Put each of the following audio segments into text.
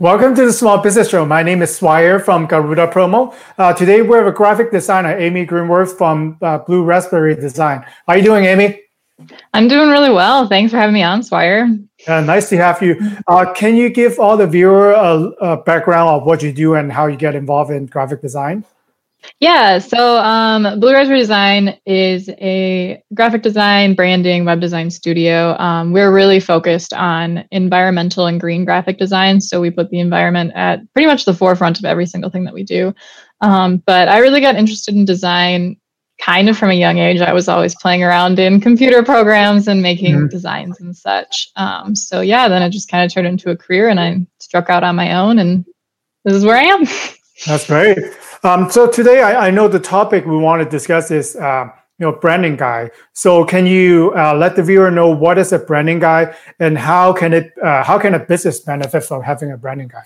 Welcome to the Small Business Show. My name is Swire from Garuda Promo. Uh, today we have a graphic designer, Amy Greenwald from uh, Blue Raspberry Design. How are you doing, Amy? I'm doing really well. Thanks for having me on, Swire. Uh, nice to have you. Uh, can you give all the viewer a, a, background of what you do and how you get involved in graphic design? Yeah, so um, Blue Raspberry Design is a graphic design, branding, web design studio. Um, we're really focused on environmental and green graphic design. So we put the environment at pretty much the forefront of every single thing that we do. Um, but I really got interested in design kind of from a young age. I was always playing around in computer programs and making mm-hmm. designs and such. Um, so yeah, then it just kind of turned into a career and I struck out on my own and this is where I am. That's great. Um, so today, I, I, know the topic we want to discuss is uh, you know branding guide. So can you uh, let the viewer know what is a branding guide and how can it uh, how can a business benefit from having a branding guide?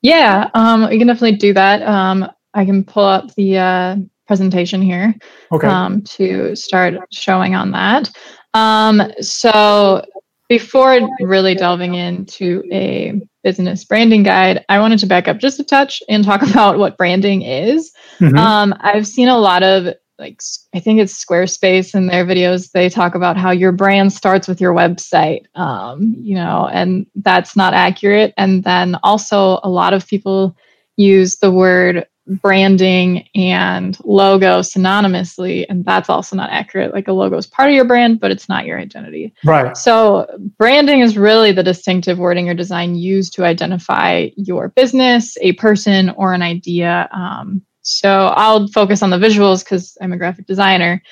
Yeah, um, we can definitely do that. Um, I can pull up the uh, presentation here okay. um, to start showing on that. Um, so before really delving into a business branding guide, I wanted to back up just a touch and talk about what branding is. Mm-hmm. Um, I've seen a lot of like I think it's Squarespace in their videos. They talk about how your brand starts with your website, um, you know, and that's not accurate. And then also a lot of people use the word branding and logo synonymously and that's also not accurate. Like a logo is part of your brand but it's not your identity. Right. So branding is really the distinctive wording or design used to identify your business a person or an idea. Um, so i'll focus on the visuals because i'm a graphic designer.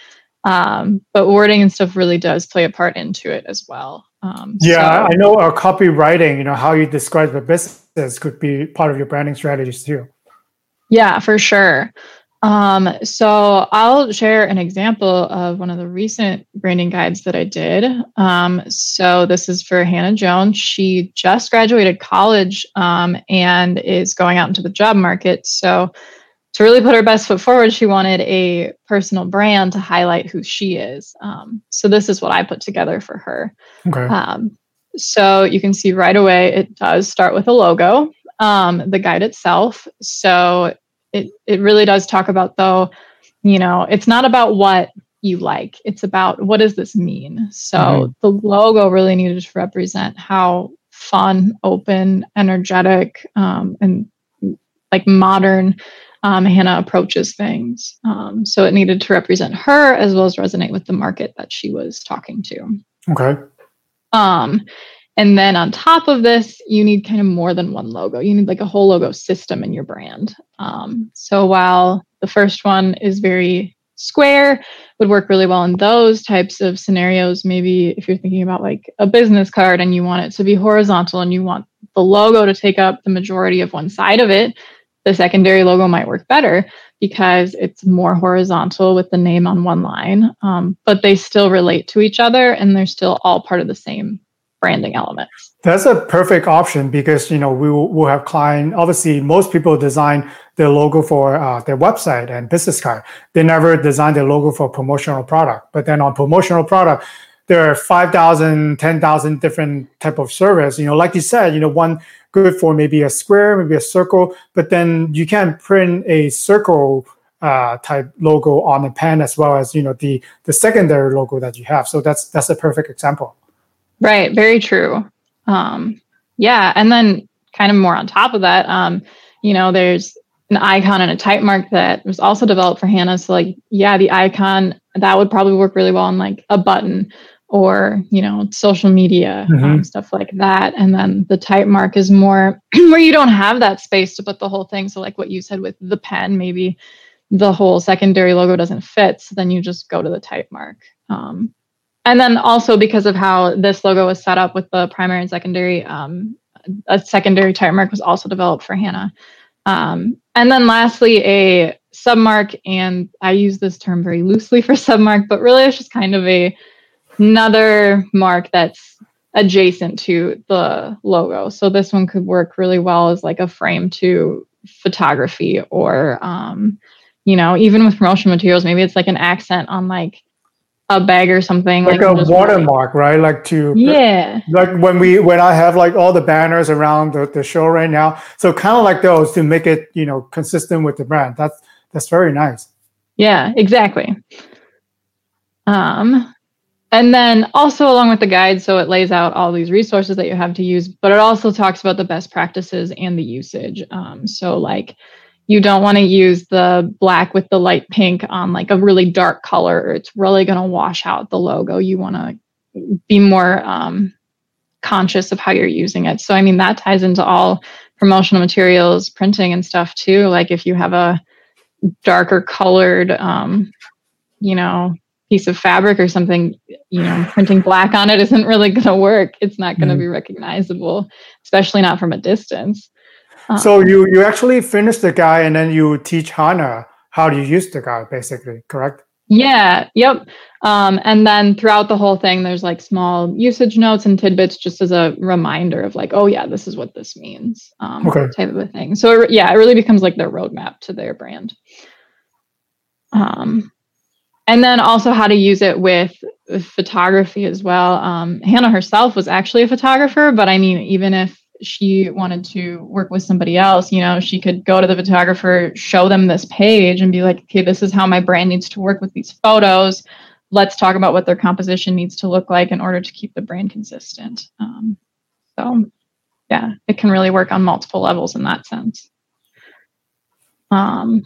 Um, but wording and stuff really does play a part into it as well. Um, yeah so, i know our copywriting you know how you describe the business could be part of your branding strategies too yeah, for sure. Um, so I'll share an example of one of the recent branding guides that I did. Um, so this is for Hannah Jones. She just graduated college um, and is going out into the job market. So to really put her best foot forward, she wanted a personal brand to highlight who she is. Um, so this is what I put together for her. Okay. Um, so you can see right away it does start with a logo. Um, the guide itself. So it it really does talk about though, you know, it's not about what you like. It's about what does this mean? So mm-hmm. the logo really needed to represent how fun, open, energetic, um, and like modern um, Hannah approaches things. Um, so it needed to represent her as well as resonate with the market that she was talking to. Okay. Um, and then on top of this, you need kind of more than one logo. You need like a whole logo system in your brand. Um, so while the first one is very square, would work really well in those types of scenarios. Maybe if you're thinking about like a business card and you want it to be horizontal and you want the logo to take up the majority of one side of it, the secondary logo might work better because it's more horizontal with the name on one line. Um, but they still relate to each other and they're still all part of the same branding elements. That's a perfect option because you know we will we'll have client. Obviously, most people design their logo for uh, their website and business card. They never design their logo for promotional product. But then on promotional product, there are 5,000, 10,000 different type of service. You know, like you said, you know, one good for maybe a square, maybe a circle, but then you can print a circle uh, type logo on the pen as well as you know the the secondary logo that you have. So that's that's a perfect example. Right. Very true. Um, yeah. And then kind of more on top of that, um, you know, there's an icon and a type mark that was also developed for Hannah. So like, yeah, the icon that would probably work really well on like a button or, you know, social media, mm-hmm. um, stuff like that. And then the type mark is more where you don't have that space to put the whole thing. So like what you said with the pen, maybe the whole secondary logo doesn't fit. So then you just go to the type mark. Um, and then also because of how this logo was set up with the primary and secondary, um, a secondary type mark was also developed for Hannah. Um, and then lastly, a submark, and I use this term very loosely for submark, but really it's just kind of a another mark that's adjacent to the logo. So this one could work really well as like a frame to photography or um, you know, even with promotional materials, maybe it's like an accent on like a bag or something like, like a watermark right? Like to yeah. Like when we when i have like all the banners around the, the show right now. So kind of like those to make it you know consistent with the brand. That's that's very nice. Yeah exactly. Um and then also along with the guide so it lays out all these resources that you have to use but it also talks about the best practices and the usage. Um, so like you don't want to use the black with the light pink on like a really dark color. It's really going to wash out the logo. You want to be more um, conscious of how you're using it. So, I mean, that ties into all promotional materials, printing, and stuff too. Like if you have a darker colored, um, you know, piece of fabric or something, you know, printing black on it isn't really going to work. It's not going to mm. be recognizable, especially not from a distance. Uh-huh. So you you actually finish the guy and then you teach Hannah how to use the guy, basically, correct? Yeah. Yep. Um, and then throughout the whole thing, there's like small usage notes and tidbits just as a reminder of like, oh yeah, this is what this means. Um, okay. Type of a thing. So yeah, it really becomes like their roadmap to their brand. Um, and then also how to use it with, with photography as well. Um, Hannah herself was actually a photographer, but I mean, even if she wanted to work with somebody else, you know, she could go to the photographer, show them this page, and be like, okay, this is how my brand needs to work with these photos. Let's talk about what their composition needs to look like in order to keep the brand consistent. Um, so, yeah, it can really work on multiple levels in that sense. Um,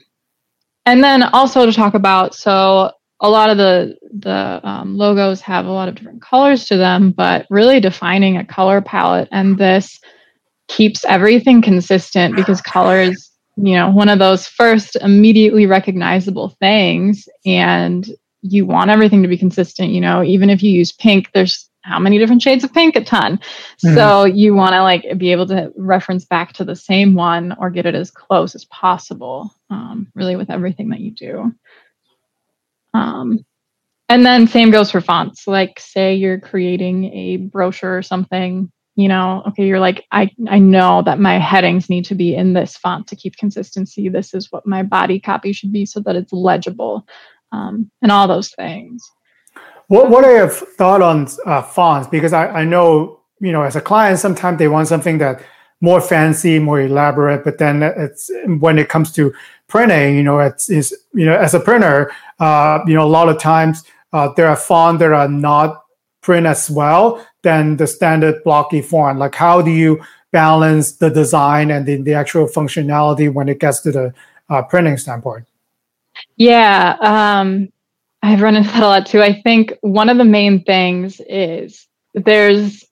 and then also to talk about so a lot of the the um, logos have a lot of different colors to them, but really defining a color palette and this keeps everything consistent because color is you know one of those first immediately recognizable things and you want everything to be consistent you know even if you use pink there's how many different shades of pink? A ton. Mm-hmm. so you want to like be able to reference back to the same one or get it as close as possible um, really with everything that you do. Um, and then same goes for fonts. Like say you're creating a brochure or something you know okay you're like i i know that my headings need to be in this font to keep consistency. This is what my body copy should be so that it's legible um, and all those things. What what i have thought on uh, fonts? Because I, I know you know as a client sometimes they want something that more fancy more elaborate but then it's when it comes to printing you know it's is you know as a printer uh, you know a lot of times uh, there are fonts that are not print as well than the standard blocky font? Like, how do you balance the design and the, the actual functionality when it gets to the uh, printing standpoint? Yeah, um, I've run into that a lot too. I think one of the main things is there's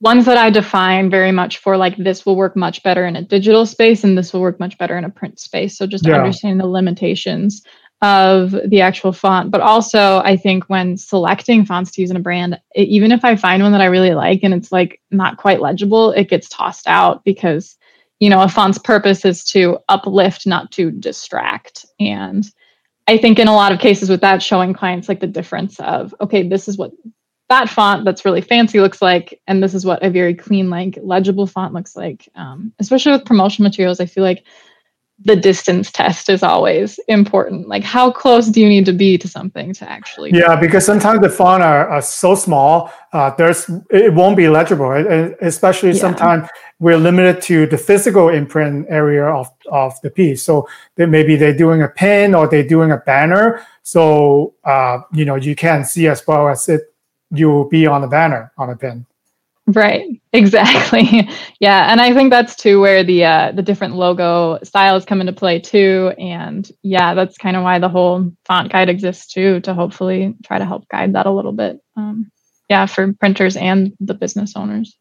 ones that I define very much for like this will work much better in a digital space and this will work much better in a print space. So just yeah. understanding the limitations of the actual font. But also, I think when selecting fonts to use in a brand, it, even if I find one that I really like and it's like not quite legible, it gets tossed out because, you know, a font's purpose is to uplift, not to distract. And I think in a lot of cases with that, showing clients like the difference of, okay, this is what that font that's really fancy looks like and this is what a very clean like legible font looks like um, especially with promotional materials i feel like the distance test is always important. Like, how close do you need to be to something to actually? Yeah, because sometimes the font are, are so small, uh, there's it won't be legible, and especially yeah. sometimes we're limited to the physical imprint area of, of the piece. So they, maybe they're doing a pin or they're doing a banner, so uh, you know you can't see as well as it you will be on a banner on a pin. Right. Exactly. yeah, and I think that's too where the uh, the different logo styles come into play too. And yeah, that's kind of why the whole font guide exists too, to hopefully try to help guide that a little bit. Um, yeah, for printers and the business owners.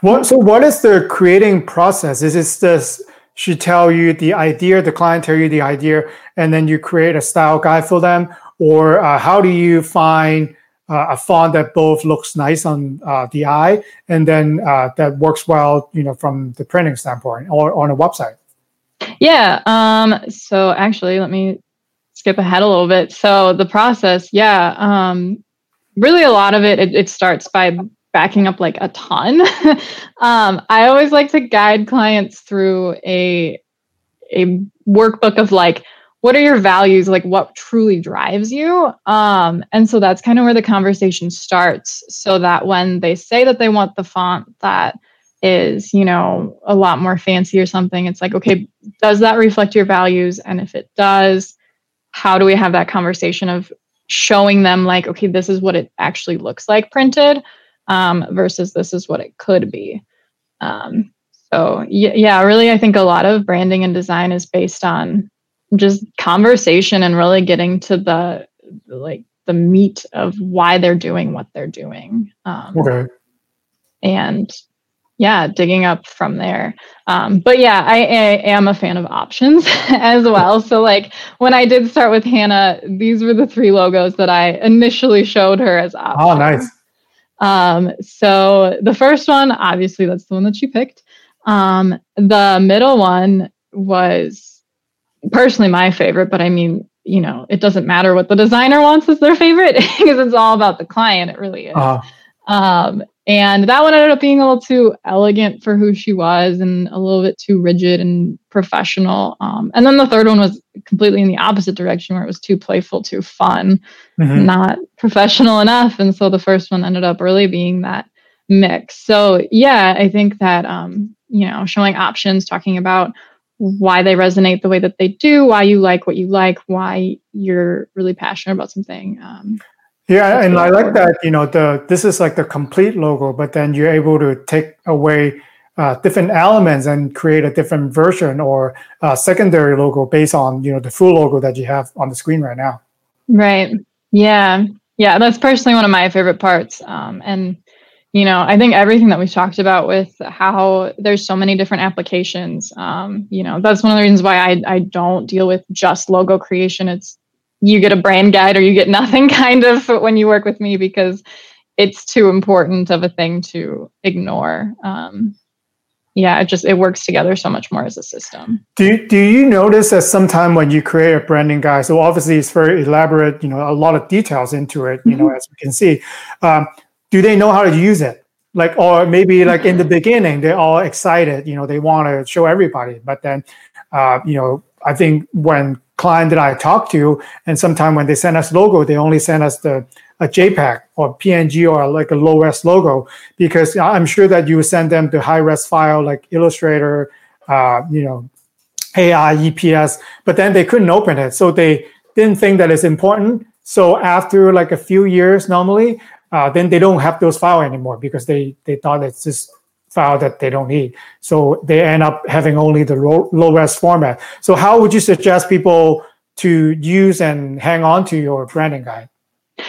What so what is the creating process? Is this this she tell you the idea, the client tell you the idea, and then you create a style guide for them, or uh, how do you find a font that both looks nice on uh, the eye and then uh, that works well, you know, from the printing standpoint or on a website. Yeah. Um, so actually, let me skip ahead a little bit. So the process, yeah, um, really a lot of it, it, it starts by backing up like a ton. um, I always like to guide clients through a a workbook of like what are your values? Like what truly drives you? Um, and so that's kind of where the conversation starts so that when they say that they want the font that is you know a lot more fancy or something it's like okay does that reflect your values? And if it does how do we have that conversation of showing them like okay this is what it actually looks like printed um, versus this is what it could be? Um, so yeah, yeah really i think a lot of branding and design is based on just conversation and really getting to the like the meat of why they're doing what they're doing. Um, okay. And yeah, digging up from there. Um, but yeah, I, I, am a fan of options as well. So like when I did start with Hannah, these were the three logos that I initially showed her as options. Oh, nice. Um, so the first one, obviously, that's the one that she picked. Um, the middle one was personally my favorite, but I mean, you know, it doesn't matter what the designer wants as their favorite because it's all about the client. It really is. Uh-huh. Um, and that one ended up being a little too elegant for who she was and a little bit too rigid and professional. Um, and then the third one was completely in the opposite direction where it was too playful, too fun, mm-hmm. not professional enough. And so the first one ended up really being that mix. So yeah, I think that um, you know, showing options, talking about why they resonate the way that they do, why you like what you like, why you're really passionate about something. Um, yeah, and I like that. You know, the this is like the complete logo, but then you're able to take away uh, different elements and create a different version or a secondary logo based on you know the full logo that you have on the screen right now. Right. Yeah. Yeah. That's personally one of my favorite parts. Um, and you know i think everything that we've talked about with how there's so many different applications um, you know that's one of the reasons why I, I don't deal with just logo creation. It's you get a brand guide or you get nothing kind of when you work with me because it's too important of a thing to ignore. Um, yeah it just it works together so much more as a system. Do, do you notice that sometime when you create a branding guide so obviously it's very elaborate you know a lot of details into it you mm-hmm. know as we can see um, do they know how to use it? Like, or maybe like in the beginning, they're all excited, you know, they want to show everybody. But then, uh, you know, I think when client that I talk to, and sometimes when they send us logo, they only send us the a JPEG or PNG or like a low res logo because I'm sure that you send them the high res file like Illustrator, uh, you know, AI, EPS, but then they couldn't open it, so they didn't think that it's important. So after like a few years, normally uh, then they don't have those files anymore because they they thought it's just file that they don't need. So they end up having only the low res format. So how would you suggest people to use and hang on to your branding guide?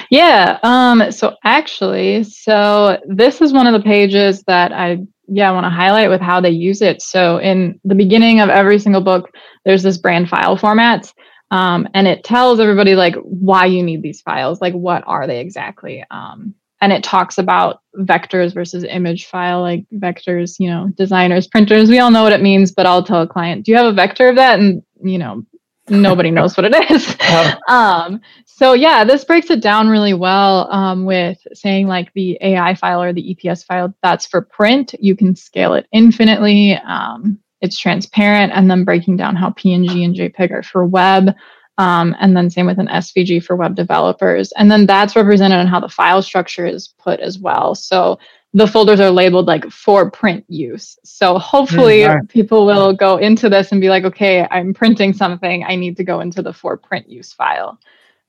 Yeah. Um, so actually, so this is one of the pages that I yeah I want to highlight with how they use it. So in the beginning of every single book, there's this brand file format. Um, and it tells everybody like why you need these files like what are they exactly? Um, and it talks about vectors versus image file like vectors you know designers printers we all know what it means but i'll tell a client do you have a vector of that? And you know nobody knows what it is. Um, so yeah this breaks it down really well um, with saying like the ai file or the eps file that's for print. You can scale it infinitely um, it's transparent, and then breaking down how PNG and JPEG are for web. Um, and then same with an SVG for web developers. And then that's represented in how the file structure is put as well. So the folders are labeled like for print use. So hopefully mm, people will go into this and be like, okay, I'm printing something. I need to go into the for print use file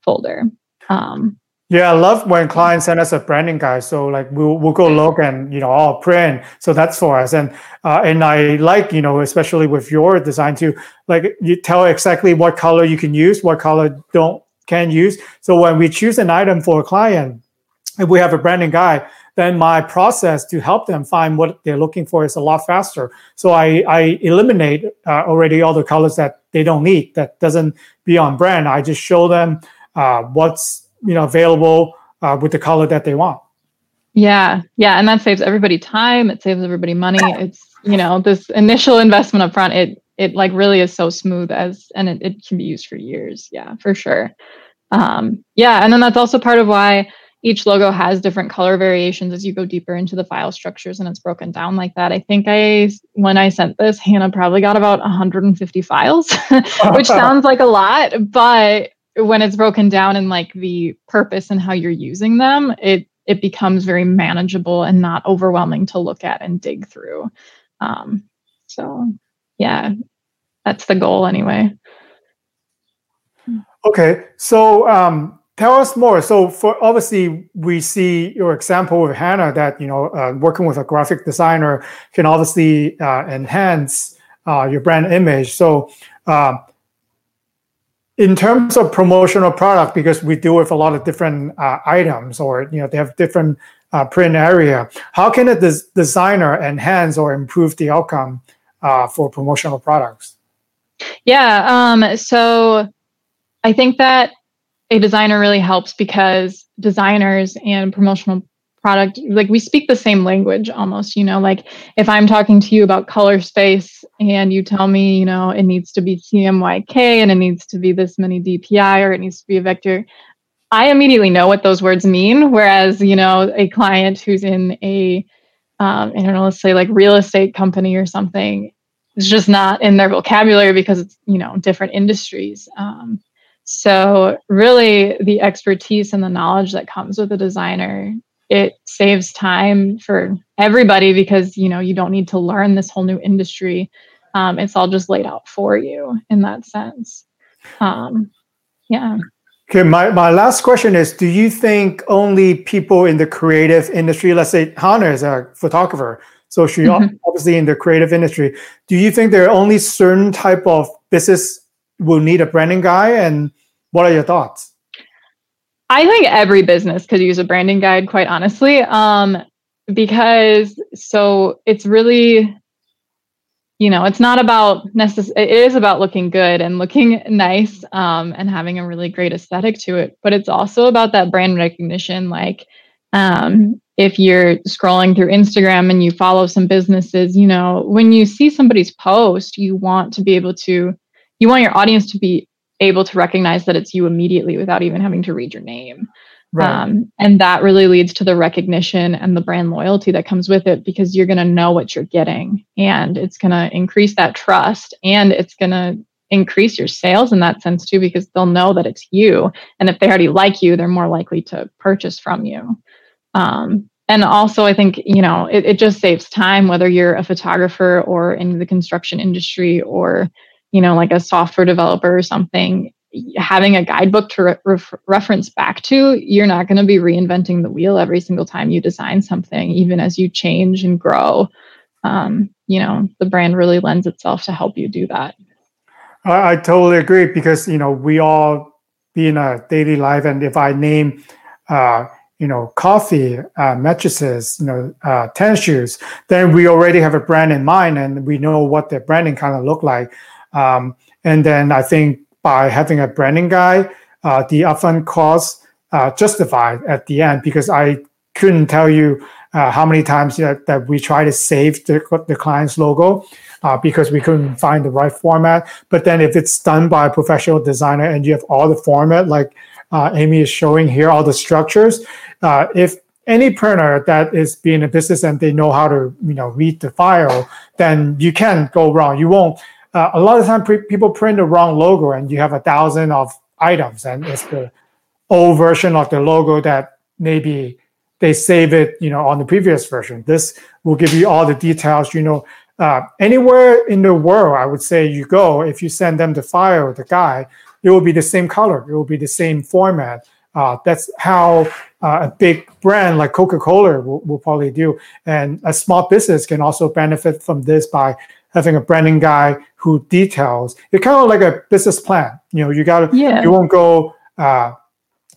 folder. Um, yeah, I love when clients send us a branding guide. So like we'll we'll go look and you know all print. So that's for us. And uh, and I like you know especially with your design too. Like you tell exactly what color you can use, what color don't can use. So when we choose an item for a client, if we have a branding guide, then my process to help them find what they're looking for is a lot faster. So I I eliminate uh, already all the colors that they don't need that doesn't be on brand. I just show them uh, what's you know available uh, with the color that they want yeah yeah and that saves everybody time it saves everybody money it's you know this initial investment up front it it like really is so smooth as and it, it can be used for years yeah for sure um yeah and then that's also part of why each logo has different color variations as you go deeper into the file structures and it's broken down like that. I think I when I sent this, Hannah probably got about 150 files, which sounds like a lot, but when it's broken down in like the purpose and how you're using them, it it becomes very manageable and not overwhelming to look at and dig through. Um, so yeah, that's the goal anyway. Okay, so um, tell us more. So, for obviously, we see your example with Hannah that you know uh, working with a graphic designer can obviously uh, enhance uh, your brand image. So, um, in terms of promotional product, because we deal with a lot of different uh, items, or you know, they have different uh, print area. How can a des- designer enhance or improve the outcome uh, for promotional products? Yeah. Um, so I think that a designer really helps because designers and promotional product like we speak the same language almost you know like if i'm talking to you about color space and you tell me you know it needs to be cmyk and it needs to be this many dpi or it needs to be a vector i immediately know what those words mean. Whereas you know a client who's in a um, i don't know let's say like real estate company or something it's just not in their vocabulary because it's you know different industries. Um, so, really, the expertise and the knowledge that comes with a designer, it saves time for everybody because you know you don't need to learn this whole new industry. Um, it's all just laid out for you in that sense. Um, yeah. Okay, my, my last question is Do you think only people in the creative industry, let's say Hannah is a photographer, so she mm-hmm. obviously in the creative industry, do you think there are only certain type of business will need a branding guy. And what are your thoughts? I think every business could use a branding guide, quite honestly, um, because so it's really, you know, it's not about necess- It is about looking good and looking nice um, and having a really great aesthetic to it, but it's also about that brand recognition. Like, um, if you're scrolling through Instagram and you follow some businesses, you know, when you see somebody's post, you want to be able to you want your audience to be able to recognize that it's you immediately without even having to read your name. Right. Um, and that really leads to the recognition and the brand loyalty that comes with it because you're going to know what you're getting and it's going to increase that trust and it's going to increase your sales in that sense too because they'll know that it's you and if they already like you they're more likely to purchase from you um, and also i think you know it, it just saves time whether you're a photographer or in the construction industry or you know, like a software developer or something, having a guidebook to re- re- reference back to, you're not going to be reinventing the wheel every single time you design something, even as you change and grow. Um, you know, the brand really lends itself to help you do that. I, I totally agree because, you know, we all be in a daily life. And if I name, uh, you know, coffee, uh, mattresses, you know, uh, tennis shoes, then we already have a brand in mind and we know what the branding kind of look like. Um, and then I think by having a branding guy, uh, the upfront costs uh, justified at the end because I couldn't tell you uh, how many times that, that we try to save the, the client's logo uh, because we couldn't find the right format. But then if it's done by a professional designer and you have all the format, like uh, Amy is showing here, all the structures, uh, if any printer that is being a business and they know how to you know read the file, then you can't go wrong. You won't uh, a lot of time pre- people print the wrong logo and you have a thousand of items and it's the old version of the logo that maybe they save it you know on the previous version. This will give you all the details you know uh, anywhere in the world i would say you go if you send them the file the guy it will be the same color it will be the same format. Uh, that's how uh, a big brand like coca-cola will, will probably do. And a small business can also benefit from this by having a branding guy who details. It's kind of like a business plan. You know you got yeah. you won't go uh,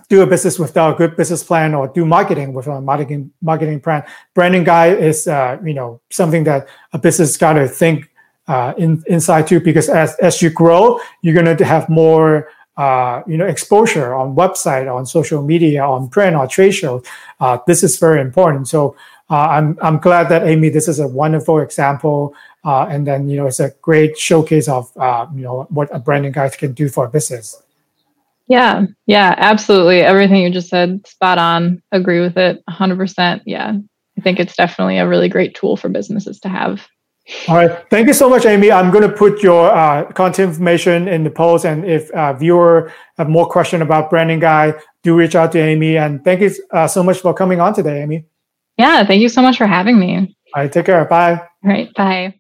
do a business without a good business plan or do marketing without a marketing marketing plan. Branding guy is uh, you know something that a business got to think uh, in, inside too because as, as you grow you're going to have more uh, you know exposure on website on social media on print or trade shows. Uh, this is very important. So uh, I'm, I'm glad that amy this is a wonderful example uh, and then, you know, it's a great showcase of, uh, you know, what a branding guide can do for a business. Yeah, yeah, absolutely. Everything you just said, spot on. Agree with it 100%. Yeah, I think it's definitely a really great tool for businesses to have. All right. Thank you so much, Amy. I'm going to put your uh, contact information in the post. And if uh, viewer have more question about Branding Guide, do reach out to Amy. And thank you uh, so much for coming on today, Amy. Yeah. Thank you so much for having me. All right. Take care. Bye. All right. Bye.